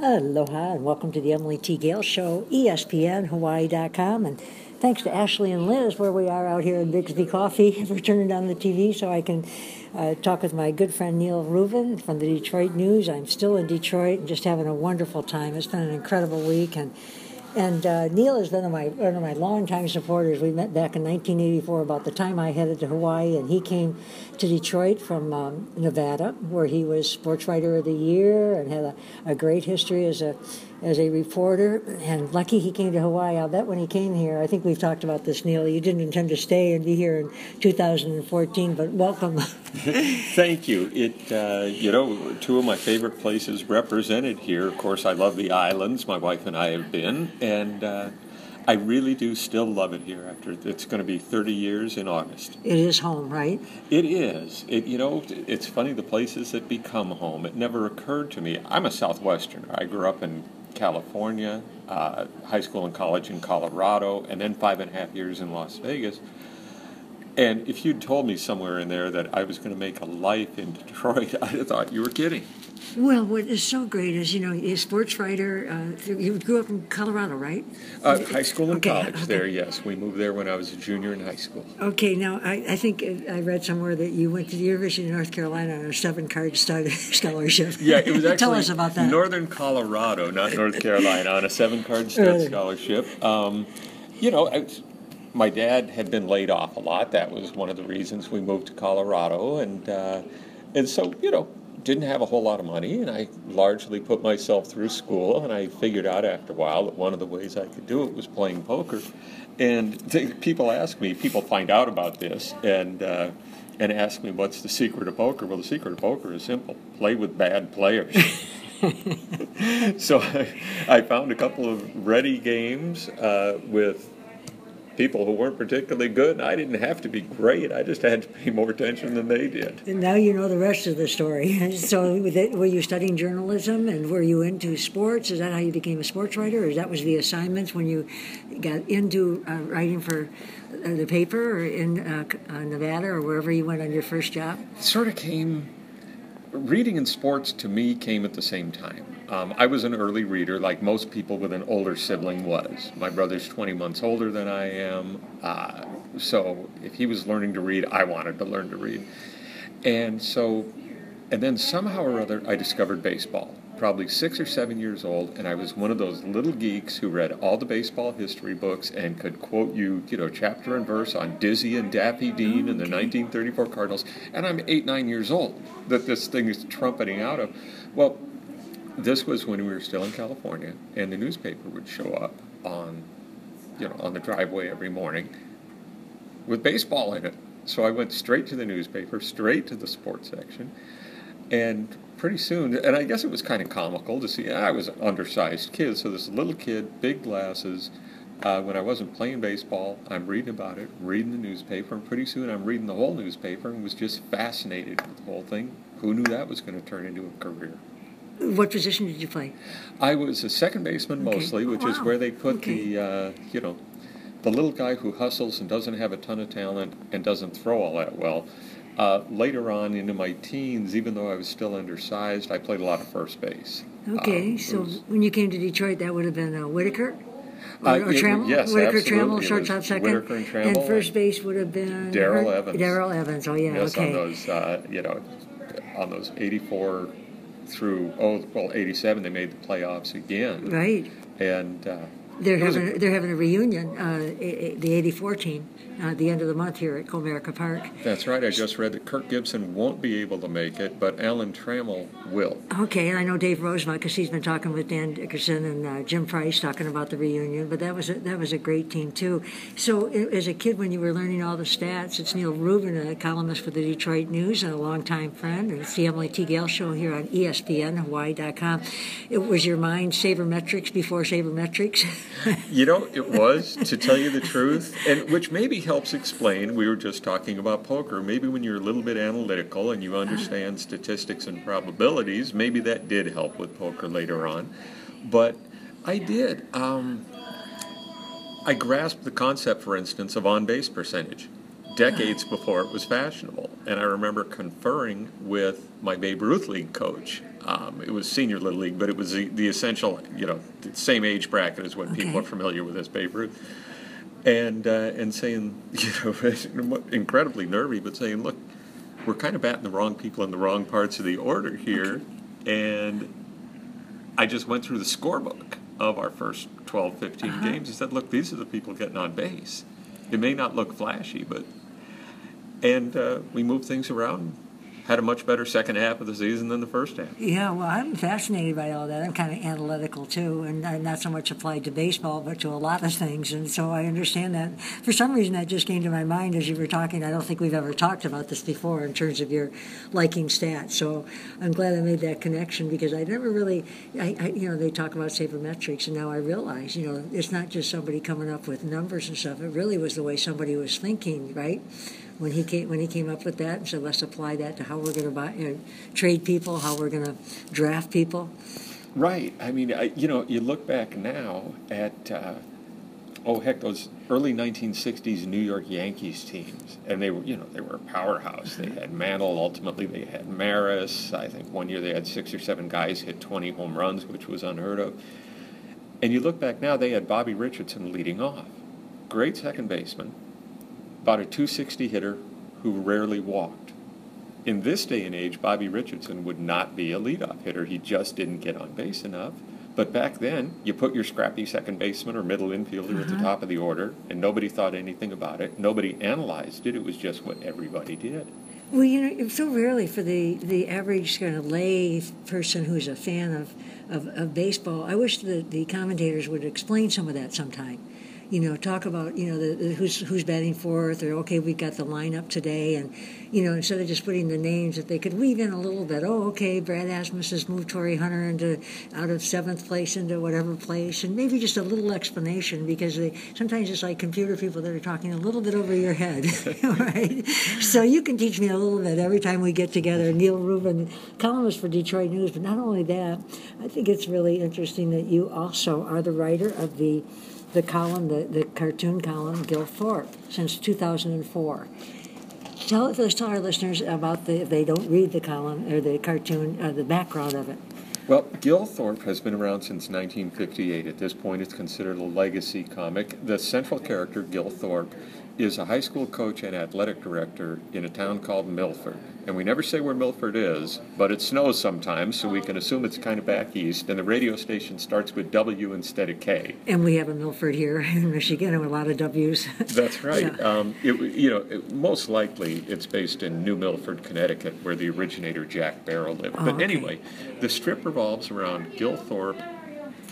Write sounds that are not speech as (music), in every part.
Aloha and welcome to the Emily T. Gail Show, ESPN, Hawaii.com. And thanks to Ashley and Liz, where we are out here in Bixby Coffee, (laughs) for turning on the TV so I can uh, talk with my good friend Neal Rubin from the Detroit News. I'm still in Detroit and just having a wonderful time. It's been an incredible week. And and uh, Neal is one of my one of my longtime supporters. We met back in 1984, about the time I headed to Hawaii, and he came to Detroit from um, Nevada, where he was Sports Writer of the Year and had a, a great history as a as a reporter. And lucky he came to Hawaii. I'll bet when he came here, I think we've talked about this, Neal. You didn't intend to stay and be here in 2014, but welcome. (laughs) Thank you. It uh, you know two of my favorite places represented here. Of course, I love the islands. My wife and I have been, and. Uh, I really do still love it here. After it's going to be 30 years in August. It is home, right? It is. It you know it's funny the places that become home. It never occurred to me. I'm a Southwesterner. I grew up in California, uh, high school and college in Colorado, and then five and a half years in Las Vegas. And if you'd told me somewhere in there that I was going to make a life in Detroit, (laughs) I'd have thought you were kidding. Well, what is so great is, you know, a sports writer. Uh, you grew up in Colorado, right? Uh, high school and okay, college okay. there, yes. We moved there when I was a junior in high school. Okay, now I, I think I read somewhere that you went to the University of North Carolina on a seven card (laughs) scholarship. Yeah, it was (laughs) actually Tell us about that. Northern Colorado, not North (laughs) Carolina, on a seven card stud scholarship. Um, you know, I, my dad had been laid off a lot. That was one of the reasons we moved to Colorado, and uh, and so you know didn't have a whole lot of money, and I largely put myself through school, and I figured out after a while that one of the ways I could do it was playing poker. And people ask me, people find out about this, and uh, and ask me what's the secret of poker. Well, the secret of poker is simple: play with bad players. (laughs) so I, I found a couple of ready games uh, with people who weren't particularly good. I didn't have to be great. I just had to pay more attention than they did. And now you know the rest of the story. (laughs) so, were you studying journalism and were you into sports? Is that how you became a sports writer, or was that was the assignments when you got into uh, writing for uh, the paper or in uh, uh, Nevada or wherever you went on your first job? sort of came reading and sports to me came at the same time um, i was an early reader like most people with an older sibling was. My brother's 20 months older than i am uh, so if he was learning to read i wanted to learn to read. And so and then somehow or other i discovered baseball. Probably six or seven years old and i was one of those little geeks who read all the baseball history books and could quote you you know chapter and verse on dizzy and daffy dean and the 1934 cardinals. And i'm eight nine years old that this thing is trumpeting out of. Well this was when we were still in california and the newspaper would show up on you know on the driveway every morning with baseball in it so i went straight to the newspaper straight to the sports section and pretty soon, and I guess it was kind of comical to see. I was an undersized kid, so this little kid, big glasses. Uh, when I wasn't playing baseball, I'm reading about it, reading the newspaper, and pretty soon I'm reading the whole newspaper and was just fascinated with the whole thing. Who knew that was going to turn into a career? What position did you play? I was a second baseman Okay. mostly, which is Wow. where they put Okay. the, uh, you know, the little guy who hustles and doesn't have a ton of talent and doesn't throw all that well. Uh, later on into my teens, even though I was still undersized, I played a lot of first base. Okay, Um, so was- when you came to Detroit, that would have been uh, Whitaker? Or, Uh, or Trammell? yes, Whitaker, absolutely. Trammell, shortstop second. Whitaker and Trammell first base would have been Darrell Evans. Darrell Evans. Oh yeah, yes, okay. on those, uh, you know, on those 84 through, oh, well, 87, they made the playoffs again. Right. And uh, They're was a- having they're having a reunion. Uh, the '84 team at the end of the month here at Comerica Park. that's right. I just read that Kirk Gibson won't be able to make it, but Alan Trammell will. Okay, and I know Dave Rosemont because he's been talking with Dan Dickerson and uh, Jim Price talking about the reunion. But that was a, that was a great team too. So i- as a kid, when you were learning all the stats, it's Neal Rubin, a columnist for the Detroit News and a longtime friend, and it's the Emily T. Gail Show here on ESPN Hawaii.com. It was your mind sabermetrics before sabermetrics. You know, it was, to tell you the truth, and which maybe helps explain. We were just talking about poker. Maybe when you're a little bit analytical and you understand statistics and probabilities, maybe that did help with poker later on. But I did. Um, I grasped the concept, for instance, of on base percentage decades before it was fashionable. And I remember conferring with my Babe Ruth League coach Um, it was senior little league, but it was the, the essential, you know, the same age bracket as what people are familiar with as Babe Ruth. And uh, and saying, (laughs) you know, (laughs) incredibly nervy, but saying, look, we're kind of batting the wrong people in the wrong parts of the order here, and I just went through the scorebook of our first 12, 15 Uh-huh. games and said, look, these are the people getting on base. It may not look flashy, but. And uh, we moved things around, had a much better second half of the season than the first half. Yeah, well, I'm fascinated by all that. I'm kind of analytical too, and I'm not so much applied to baseball, but to a lot of things. And so I understand that. For some reason, that just came to my mind as you were talking. I don't think we've ever talked about this before in terms of your liking stats. So I'm glad I made that connection because I never really, I, I you know, they talk about sabermetrics, and now I realize, you know, it's not just somebody coming up with numbers and stuff. It really was the way somebody was thinking, right? When he came when he came up with that and said let's apply that to how we're going to buy you know, trade people, how we're going to draft people. Right. I mean, I, you know, you look back now at, uh, oh heck, those early 1960s New York Yankees teams, and they were, you know, they were a powerhouse. They had Mantle. Ultimately, they had Maris. I think one year they had six or seven guys hit 20 home runs, which was unheard of. And you look back now, they had Bobby Richardson leading off, great second baseman, about a 260 hitter who rarely walked. In this day and age, Bobby Richardson would not be a leadoff hitter. He just didn't get on base enough. But back then, you put your scrappy second baseman or middle infielder at the mm-hmm. top of the order, and nobody thought anything about it. Nobody analyzed it. It was just what everybody did. Well, you know, it's so rarely for the, the average kind of lay person who's a fan of, of, of baseball. I wish that the commentators would explain some of that sometime. You know, talk about you know the, the who's who's batting fourth, or okay, we've got the lineup today, and you know instead of just putting the names, that they could weave in a little bit. Oh, okay, Brad Ausmus has moved Torii Hunter into out of seventh place into whatever place, and maybe just a little explanation because they sometimes it's like computer people that are talking a little bit over your head, (laughs) right? So you can teach me a little bit every time we get together. Neal Rubin, columnist for Detroit News, but not only that, I think it's really interesting that you also are the writer of the the column, the, the cartoon column, Gil Thorp, since 2004. Tell, let's tell our listeners about the, if they don't read the column or the cartoon, uh, the background of it. Well, Gil Thorp has been around since 1958. At this point, it's considered a legacy comic. The central character, Gil Thorp, is a high school coach and athletic director in a town called Milford. And we never say where Milford is, but it snows sometimes, so we can assume it's kind of back east. And the radio station starts with W instead of K. And we have a Milford here in Michigan and a lot of W's. That's (laughs) right. Um, it, you know, it, most likely it's based in New Milford, Connecticut, where the originator Jack Berrill lived. Oh, but okay. anyway, the strip revolves around Gil Thorp,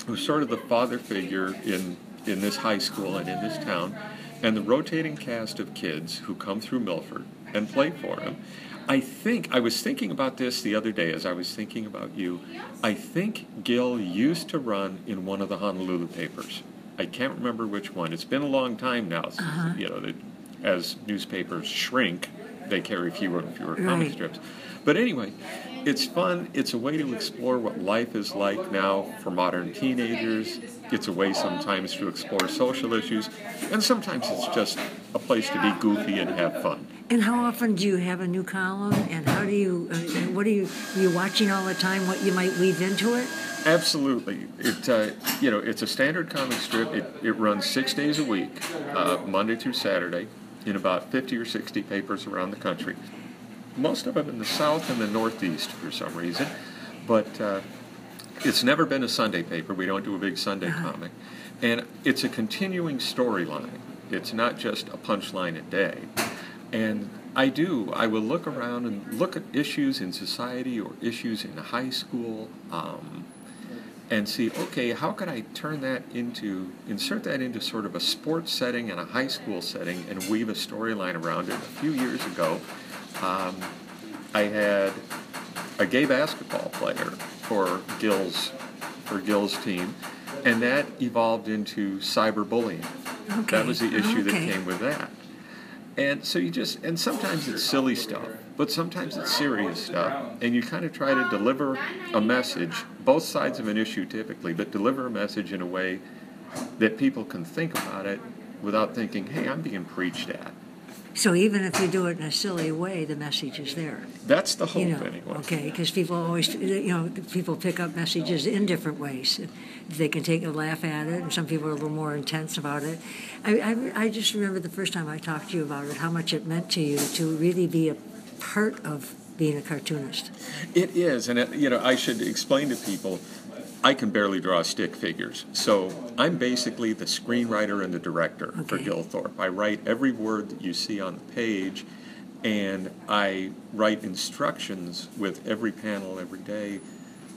who's sort of the father figure in in this high school and in this town, and the rotating cast of kids who come through Milford and play for him. I think I was thinking about this the other day as I was thinking about you. I think Gil used to run in one of the Honolulu papers. I can't remember which one. It's been a long time now since Uh-huh. you know that as newspapers shrink, they carry fewer and fewer comic Right. strips. But anyway, it's fun. It's a way to explore what life is like now for modern teenagers. It's a way sometimes to explore social issues, and sometimes it's just a place to be goofy and have fun. And how often do you have a new column? And how do you, uh, what are you, are you watching all the time what you might weave into it? Absolutely. It uh, you know it's a standard comic strip. It, it runs six days a week, uh, Monday through Saturday, in about fifty or sixty papers around the country. Most of them in the South and the Northeast for some reason, but uh, it's never been a Sunday paper. We don't do a big Sunday comic, and it's a continuing storyline. It's not just a punchline a day. And I do. I will look around and look at issues in society or issues in high school. Um, and see, okay, how could I turn that into, insert that into sort of a sports setting and a high school setting and weave a storyline around it? A few years ago, um, I had a gay basketball player for Gil's for Gil's team, and that evolved into cyberbullying. Okay. That was the issue that came with that. And so you just, and sometimes it's silly stuff, but sometimes it's serious stuff. And you kind of try to deliver a message, both sides of an issue typically, but deliver a message in a way that people can think about it without thinking, hey, I'm being preached at. So even if you do it in a silly way, the message is there. That's the hope, You know, anyway. okay, because people always, you know, people pick up messages in different ways. They can take a laugh at it, and some people are a little more intense about it. I, I, I just remember the first time I talked to you about it, how much it meant to you to really be a part of being a cartoonist. It is, and it, you know, I should explain to people. I can barely draw stick figures, so I'm basically the screenwriter and the director for Okay. Gil Thorp. I write every word that you see on the page, and I write instructions with every panel every day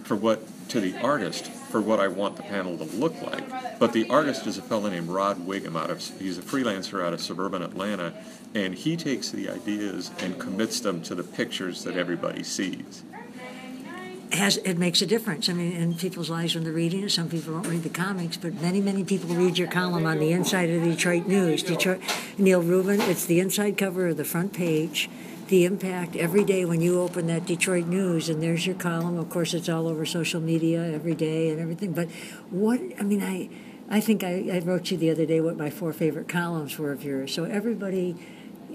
for what to the artist for what I want the panel to look like. But the artist is a fellow named Rod Whigham out of he's a freelancer out of suburban Atlanta, and he takes the ideas and commits them to the pictures that everybody sees. Has it makes a difference. I mean, in people's lives when they're reading it. Some people don't read the comics, but many, many people read your column on the inside of the Detroit News. Detroit Neal Rubin. It's the inside cover of the front page. The impact every day when you open that Detroit News, and there's your column. Of course, it's all over social media every day and everything. But what I mean, I, I think I, I wrote you the other day what my four favorite columns were of yours. So everybody.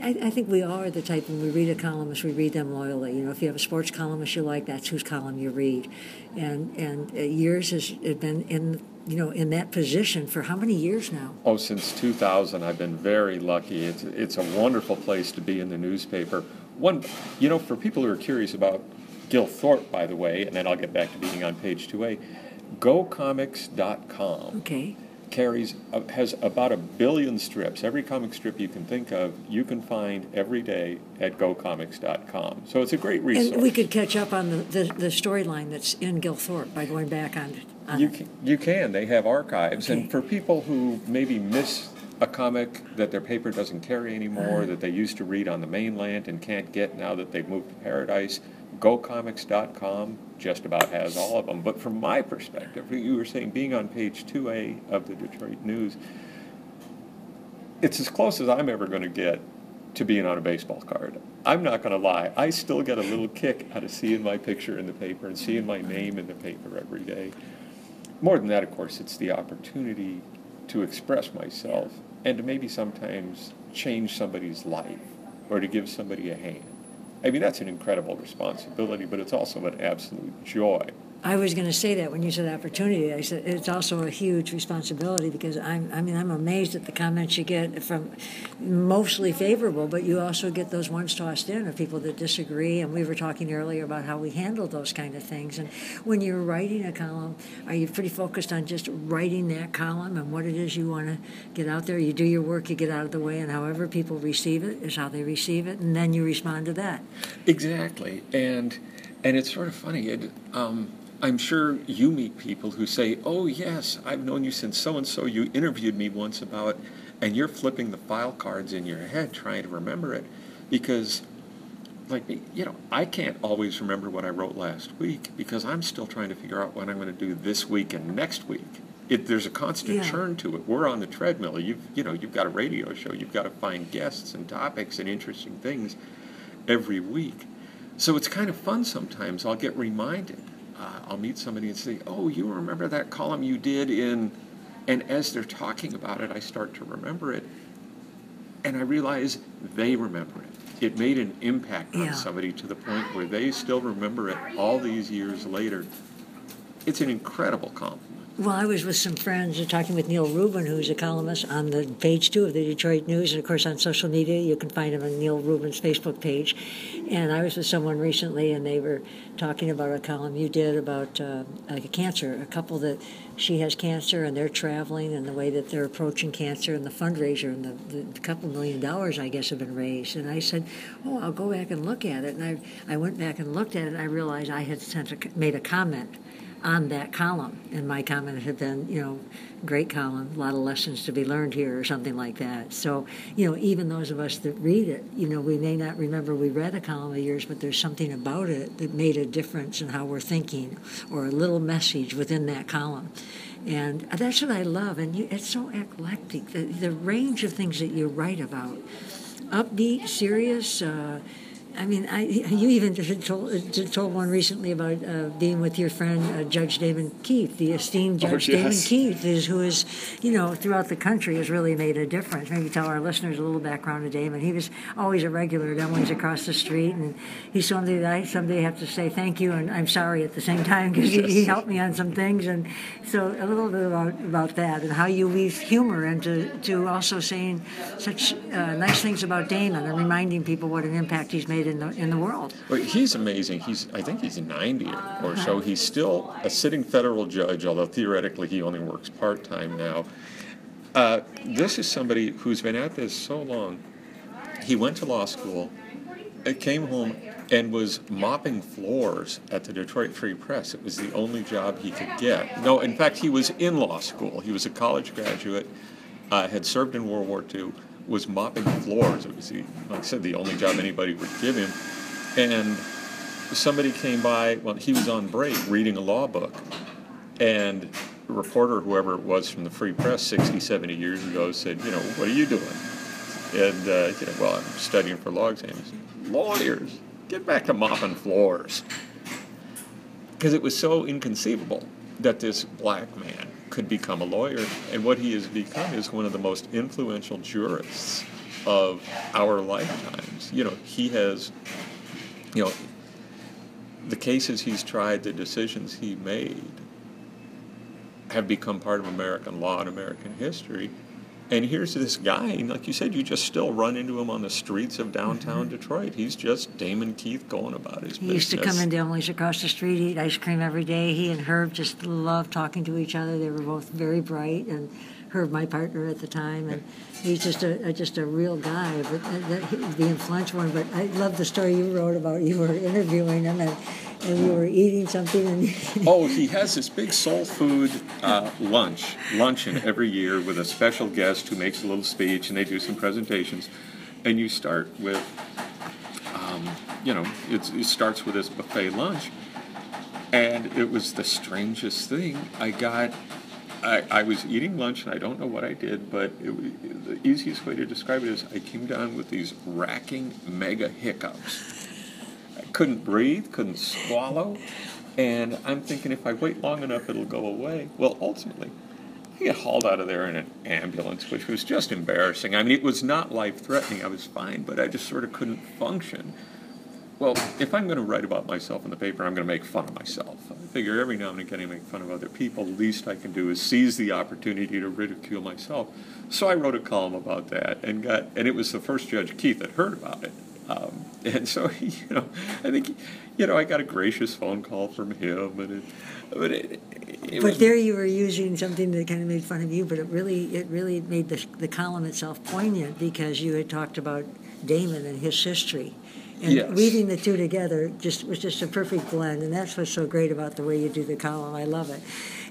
I, I think we are the type when we read a columnist, we read them loyally. You know, if you have a sports columnist you like, that's whose column you read. And and uh, yours has been in you know in that position for how many years now? Oh, since 2000, I've been very lucky. It's it's a wonderful place to be in the newspaper. One, you know, for people who are curious about Gil Thorp, by the way, and then I'll get back to being on page 2A, GoComics.com Okay. Carries uh, has about a billion strips. Every comic strip you can think of, you can find every day at GoComics.com. So it's a great resource. And we could catch up on the, the, the storyline that's in Gil Gilthorpe by going back on. on You can, you can. They have archives, Okay. and for people who maybe miss a comic that their paper doesn't carry anymore, Uh-huh. that they used to read on the mainland and can't get now that they've moved to Paradise, GoComics.com just about has all of them. But from my perspective, you were saying being on page 2A of the Detroit News, it's as close as I'm ever going to get to being on a baseball card. I'm not going to lie. I still get a little kick out of seeing my picture in the paper and seeing my name in the paper every day. More than that, of course, it's the opportunity to express myself and to maybe sometimes change somebody's life or to give somebody a hand. I mean, that's an incredible responsibility, but it's also an absolute joy. I was going to say that when you said opportunity. I said it's also a huge responsibility because I'm. I mean, I'm amazed at the comments you get from mostly favorable, but you also get those ones tossed in of people that disagree. And we were talking earlier about how we handle those kind of things. And when you're writing a column, are you pretty focused on just writing that column and what it is you want to get out there? You do your work, you get out of the way, and however people receive it is how they receive it, and then you respond to that. Exactly, and and it's sort of funny. It, um, I'm sure you meet people who say, "Oh yes, I've known you since so and so. You interviewed me once about," and you're flipping the file cards in your head trying to remember it, because, like me, you know, I can't always remember what I wrote last week because I'm still trying to figure out what I'm going to do this week and next week. It, there's a constant Yeah. churn to it. We're on the treadmill. You've you know you've got a radio show. You've got to find guests and topics and interesting things every week. So it's kind of fun sometimes. I'll get reminded. Uh, I'll meet somebody and say, "Oh, you remember that column you did in?" And as they're talking about it, I start to remember it, and I realize they remember it. It made an impact on Yeah. somebody to the point where they still remember it all these years later. It's an incredible compliment. Well, I was with some friends and talking with Neal Rubin, who's a columnist on the page two of the Detroit News, and of course on social media you can find him on Neal Rubin's Facebook page. And I was with someone recently, and they were talking about a column you did about uh, a cancer, a couple that she has cancer and they're traveling, and the way that they're approaching cancer, and the fundraiser, and the, the couple million dollars I guess have been raised. And I said, "Oh, I'll go back and look at it." And I I went back and looked at it, and I realized I had sent a, made a comment on that column. And my comment had been, you know, great column, a lot of lessons to be learned here, or something like that. So, you know, even those of us that read it, you know, we may not remember we read a column of yours, but there's something about it that made a difference in how we're thinking, or a little message within that column. And that's what I love. And you, it's so eclectic. The, the range of things that you write about upbeat, serious, uh, I mean, I, you even told, told one recently about uh, being with your friend uh, Judge Damon Keith, the esteemed Oh, Judge yes. Damon Keith, is who is, you know, throughout the country has really made a difference. Maybe tell our listeners a little background of Damon. He was always a regular at Emily's across the street, and he's somebody that I someday have to say thank you and I'm sorry at the same time because he, he helped me on some things. And so a little bit about about that and how you weave humor into to also saying such uh, nice things about Damon and reminding people what an impact he's made in the in the world. Well, he's amazing. He's I think he's 90 or so. He's still a sitting federal judge, although theoretically he only works part time now. Uh, this is somebody who's been at this so long. He went to law school, uh, came home, and was mopping floors at the Detroit Free Press. It was the only job he could get. No, in fact, he was in law school. He was a college graduate, uh, had served in World War II, was mopping floors. It was, the, like I said, the only job anybody would give him. And somebody came by, well, he was on break reading a law book. And a reporter, whoever it was from the Free Press 60, 70 years ago, said, You know, what are you doing? And, uh, you know, well, I'm studying for law exams. Lawyers, get back to mopping floors. Because it was so inconceivable that this black man could become a lawyer. And what he has become is one of the most influential jurists of our lifetimes. You know, he has, you know, the cases he's tried, the decisions he made have become part of American law and American history. And here's this guy, and like you said, you just still run into him on the streets of downtown mm-hmm. Detroit. He's just Damon Keith going about his He business. He used to come into Emily's across the street, eat ice cream every day. He and Herb just loved talking to each other. They were both very bright, and Herb, my partner at the time, and he's just a, just a real guy, but uh, the influential one. But I love the story you wrote about you were interviewing him and and you were eating something and. (laughs) Oh, he has this big soul food uh, lunch, luncheon every year with a special guest who makes a little speech and they do some presentations. And you start with, um, you know, it starts with this buffet lunch. And it was the strangest thing. I got, I, I was eating lunch and I don't know what I did, but it, the easiest way to describe it is I came down with these racking mega hiccups. I couldn't breathe, couldn't swallow, and I'm thinking if I wait long enough, it'll go away. Well, ultimately, I get hauled out of there in an ambulance, which was just embarrassing. I mean, it was not life threatening, I was fine, but I just sort of couldn't function. Well, if I'm going to write about myself in the paper, I'm going to make fun of myself. I figure every now and again I make fun of other people. The least I can do is seize the opportunity to ridicule myself. So I wrote a column about that, and got, and it was the first Judge Keith that heard about it. Um, (laughs) and so, (laughs) you know, I think, you know, I got a gracious phone call from him, and it, but it, it But there you were using something that kind of made fun of you, but it really it really made the, the column itself poignant because you had talked about Damon and his history. And Yes. weaving the two together just was just a perfect blend, and that's what's so great about the way you do the column. I love it.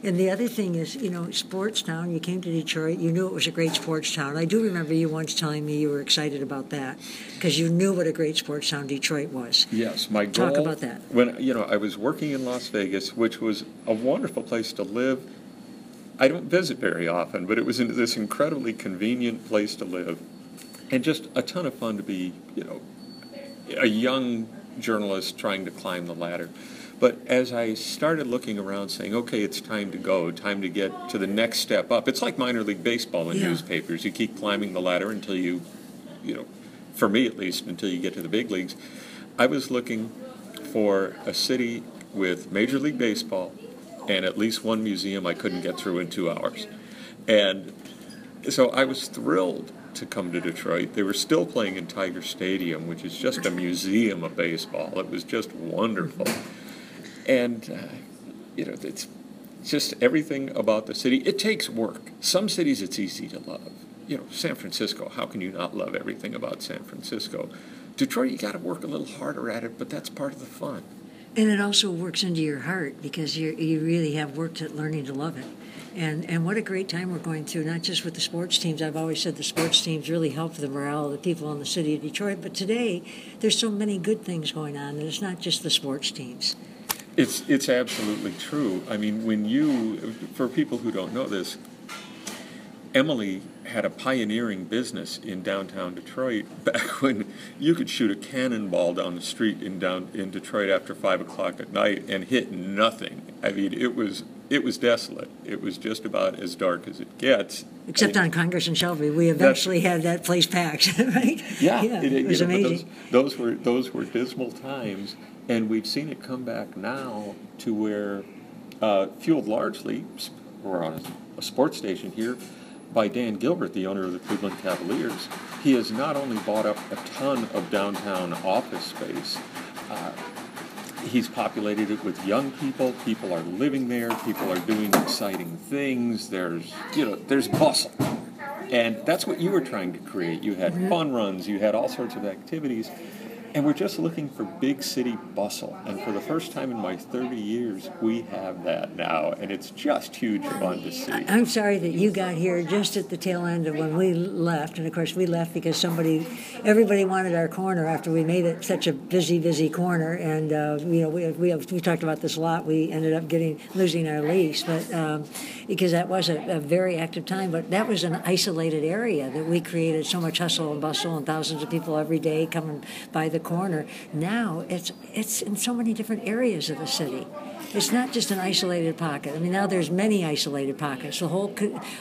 And the other thing is, you know, sports town. You came to Detroit. You knew it was a great sports town. I do remember you once telling me you were excited about that because you knew what a great sports town Detroit was. Yes, my goal. Talk about that. When you know, I was working in Las Vegas, which was a wonderful place to live. I don't visit very often, but it was in this incredibly convenient place to live, and just a ton of fun to be, you know, a young journalist trying to climb the ladder. But as I started looking around, saying, "Okay, it's time to go, time to get to the next step up," it's like minor league baseball in Yeah. newspapers. You keep climbing the ladder until you, you know, for me at least, until you get to the big leagues. I was looking for a city with Major League Baseball and at least one museum I couldn't get through in two hours. And so I was thrilled to come to Detroit. They were still playing in Tiger Stadium, which is just a museum of baseball. It was just wonderful. And, uh, you know, it's just everything about the city. It takes work. Some cities it's easy to love. You know, San Francisco, how can you not love everything about San Francisco? Detroit, you got to work a little harder at it, but that's part of the fun. And it also works into your heart because you you really have worked at learning to love it. And and what a great time we're going through, not just with the sports teams. I've always said the sports teams really help the morale of the people in the city of Detroit. But today, there's so many good things going on, and it's not just the sports teams. It's it's absolutely true. I mean, when you, for people who don't know this, Emily had a pioneering business in downtown Detroit (laughs) back when you could shoot a cannonball down the street in down in Detroit after five o'clock at night and hit nothing. I mean, it was it was desolate. It was just about as dark as it gets. Except on Congress and Shelby, we eventually had that place packed, (laughs) right? Yeah, it, it was know, amazing. Those, those, were those were dismal times, and we've seen it come back now to where, uh, fueled largely, we're on a, a sports station here by Dan Gilbert, the owner of the Cleveland Cavaliers, he has not only bought up a ton of downtown office space, uh, he's populated it with young people. People are living there. People are doing exciting things. There's, you know, there's bustle. And that's what you were trying to create. You had mm-hmm. fun runs, you had all sorts of activities. And we're just looking for big city bustle. And for the first time in my 30 years, we have that now. And it's just huge fun to see. I'm sorry that you got here just at the tail end of when we left. And of course, we left because somebody, everybody wanted our corner after we made it such a busy, busy corner. And, uh, you know, we, we, we talked about this a lot. We ended up getting, losing our lease. But, um, because that was a, a very active time. But that was an isolated area that we created so much hustle and bustle and thousands of people every day coming by the corner. Now it's it's in so many different areas of the city. It's not just an isolated pocket. I mean, now there's many isolated pockets. The whole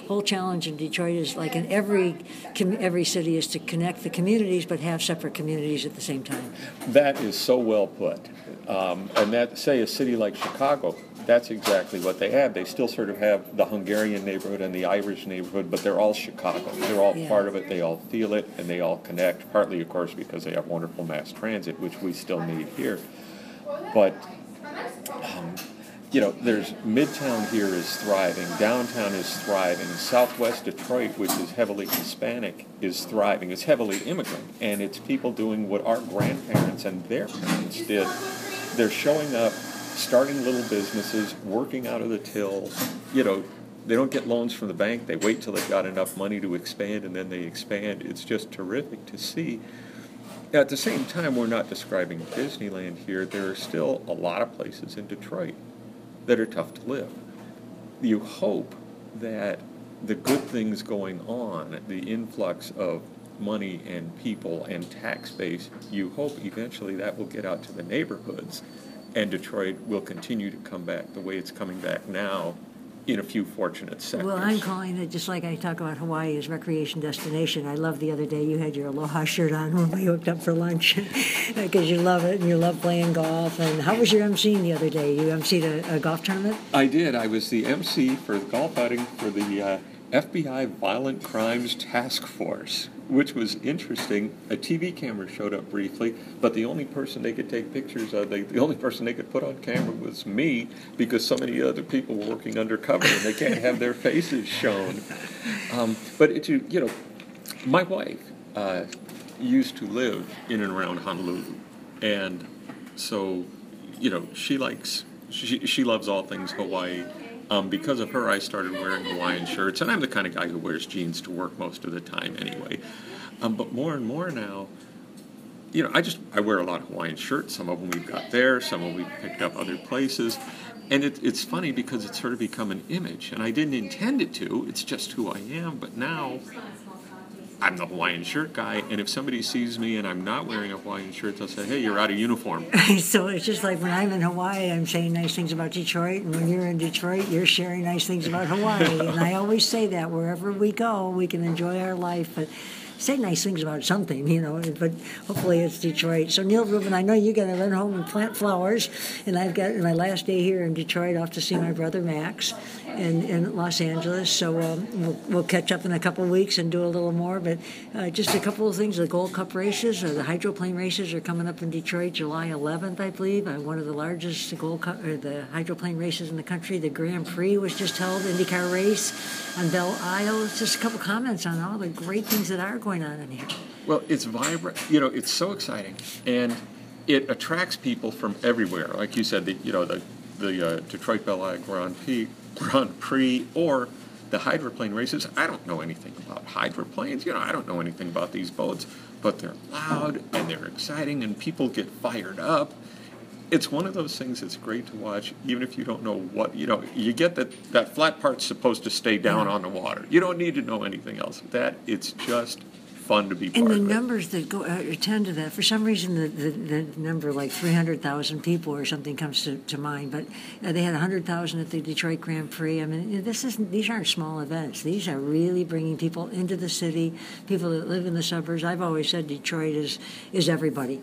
whole challenge in Detroit is like in every every city is to connect the communities, but have separate communities at the same time. That is so well put. Um, and that say a city like Chicago that's exactly what they have. They still sort of have the Hungarian neighborhood and the Irish neighborhood, but they're all Chicago. They're all yeah. part of it. They all feel it, and they all connect. Partly, of course, because they have wonderful mass transit, which we still need here. But um, you know, there's Midtown here is thriving, downtown is thriving, Southwest Detroit, which is heavily Hispanic, is thriving. It's heavily immigrant, and it's people doing what our grandparents and their parents did. They're showing up starting little businesses, working out of the till. You know, they don't get loans from the bank. They wait till they've got enough money to expand, and then they expand. It's just terrific to see. At the same time, we're not describing Disneyland here. There are still a lot of places in Detroit that are tough to live. You hope that the good things going on, the influx of money and people and tax base, you hope eventually that will get out to the neighborhoods and Detroit will continue to come back the way it's coming back now in a few fortunate sectors. Well, I'm calling it just like I talk about Hawaii as recreation destination. I love the other day you had your Aloha shirt on when we hooked up for lunch (laughs) because you love it and you love playing golf. And how was your emceeing the other day? You emceed a, a golf tournament? I did. I was the MC for the golf outing for the uh, FBI Violent Crimes Task Force, which was interesting. A TV camera showed up briefly, but the only person they could take pictures of, they, the only person they could put on camera was me because so many other people were working undercover and they can't have their faces shown. Um, but it, you know, my wife uh, used to live in and around Honolulu, and so you know she likes she she loves all things Hawaii um, because of her, I started wearing Hawaiian shirts, and I'm the kind of guy who wears jeans to work most of the time anyway. Um, but more and more now, you know, I just I wear a lot of Hawaiian shirts. Some of them we've got there, some of them we've picked up other places, and it, it's funny because it's sort of become an image, and I didn't intend it to. It's just who I am. But now I'm the Hawaiian shirt guy, and if somebody sees me and I'm not wearing a Hawaiian shirt, they'll say, "Hey, you're out of uniform." (laughs) so it's just like when I'm in Hawaii, I'm saying nice things about Detroit, and when you're in Detroit, you're sharing nice things about Hawaii. (laughs) and I always say that wherever we go, we can enjoy our life, but say nice things about something, you know, but hopefully it's Detroit. So, Neal Rubin, I know you're going to run home and plant flowers, and I've got my last day here in Detroit off to see my brother Max in, in Los Angeles. So, um, we'll, we'll, catch up in a couple weeks and do a little more. But uh, just a couple of things the Gold Cup races, or the hydroplane races, are coming up in Detroit July 11th, I believe. Uh, one of the largest Gold Cup, or the hydroplane races in the country. The Grand Prix was just held, IndyCar race on Belle Isle. Just a couple comments on all the great things that are going going on in here? Well, it's vibrant. You know, it's so exciting, and it attracts people from everywhere. Like you said, the you know the the uh, Detroit Belle Isle Grand Prix, Grand Prix, or the hydroplane races. I don't know anything about hydroplanes. You know, I don't know anything about these boats, but they're loud and they're exciting, and people get fired up. it's one of those things that's great to watch, even if you don't know what you know. You get that that flat part's supposed to stay down on the water. You don't need to know anything else. That it's just fun to be part And the of. numbers that go uh, attend to that, for some reason, the, the, the number like 300,000 people or something comes to, to mind. But uh, they had 100,000 at the Detroit Grand Prix. I mean, this isn't, these aren't small events. These are really bringing people into the city, people that live in the suburbs. I've always said Detroit is, is everybody.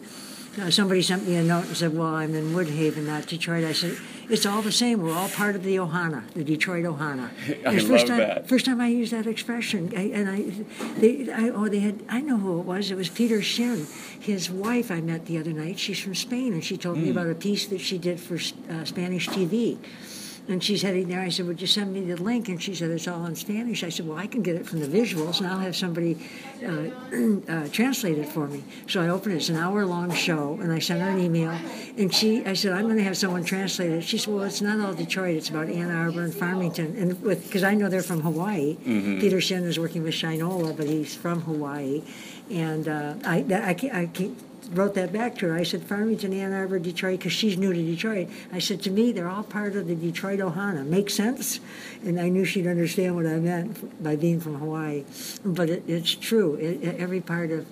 Uh, somebody sent me a note and said, Well, I'm in Woodhaven, not Detroit. I said, It's all the same. We're all part of the Ohana, the Detroit Ohana. (laughs) I It's first love time, that. First time I used that expression, I, and I, they, I, oh, they had, I know who it was. It was Peter Shin. His wife I met the other night. She's from Spain, and she told Hmm. me about a piece that she did for uh, Spanish TV. And she's heading there. I said, Would you send me the link? And she said, It's all in Spanish. I said, Well, I can get it from the visuals, and I'll have somebody uh, (clears throat) uh, translate it for me. So I opened it. It's an hour long show, and I sent her an email. And she, I said, I'm going to have someone translate it. She said, Well, it's not all Detroit. It's about Ann Arbor and Farmington. And with, because I know they're from Hawaii. Peter Shin is working with Shinola, but he's from Hawaii. And uh, I, I, I wrote that back to her. I said, Farmington, Ann Arbor, Detroit, because she's new to Detroit. I said, to me, they're all part of the Detroit Ohana. Makes sense? And I knew she'd understand what I meant by being from Hawaii. But it, it's true. It, every part of,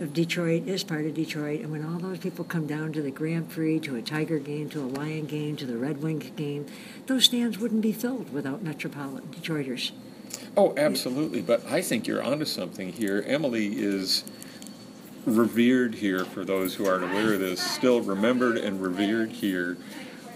of Detroit is part of Detroit. And when all those people come down to the Grand Prix, to a Tiger game, to a Lion game, to the Red Wing game, those stands wouldn't be filled without Metropolitan Detroiters. Oh, absolutely. But I think you're onto something here. Emily is revered here for those who aren't aware of this, still remembered and revered here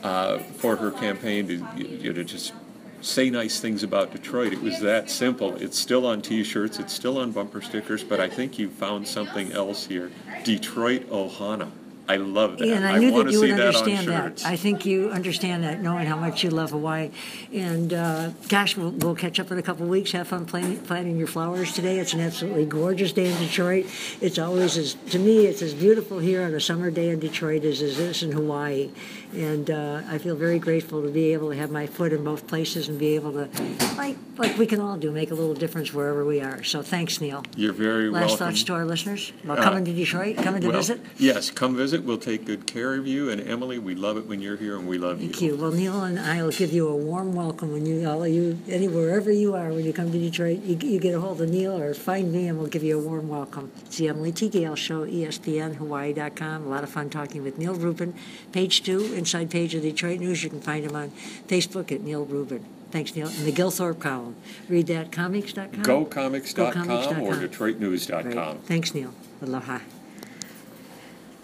uh, for her campaign to, you know, just say nice things about Detroit. It was that simple. It's still on T-shirts. It's still on bumper stickers. But I think you found something else here. Detroit Ohana. I love that. And I knew that you would understand that. I think you understand that, knowing how much you love Hawaii. And uh, gosh, we'll, we'll catch up in a couple of weeks. Have fun planting, planting your flowers today. It's an absolutely gorgeous day in Detroit. It's always as to me, it's as beautiful here on a summer day in Detroit as it is in Hawaii. And uh, I feel very grateful to be able to have my foot in both places and be able to, like like we can all do, make a little difference wherever we are. So thanks, Neal. You're very Last welcome. thoughts to our listeners about Uh, coming to Detroit, coming to Well, visit. Yes, come visit. We'll take good care of you. And Emily, we love it when you're here, and we love you. Thank you. Well, Neal and I will give you a warm welcome when you, all you, any wherever you are, when you come to Detroit. You, you get a hold of Neal or find me, and we'll give you a warm welcome. It's the Emily T. Gail Show, E ESPN, Hawaii.com. A lot of fun talking with Neal Rubin. Page two, inside page of Detroit News. You can find him on Facebook at Neal Rubin. Thanks, Neal. And the Gil Thorp column. Read that, comics.com. GoComics.com GoComics.com. or DetroitNews.com. Right. Thanks, Neal. Aloha.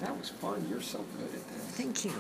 That was fun. You're so good at that. Thank you.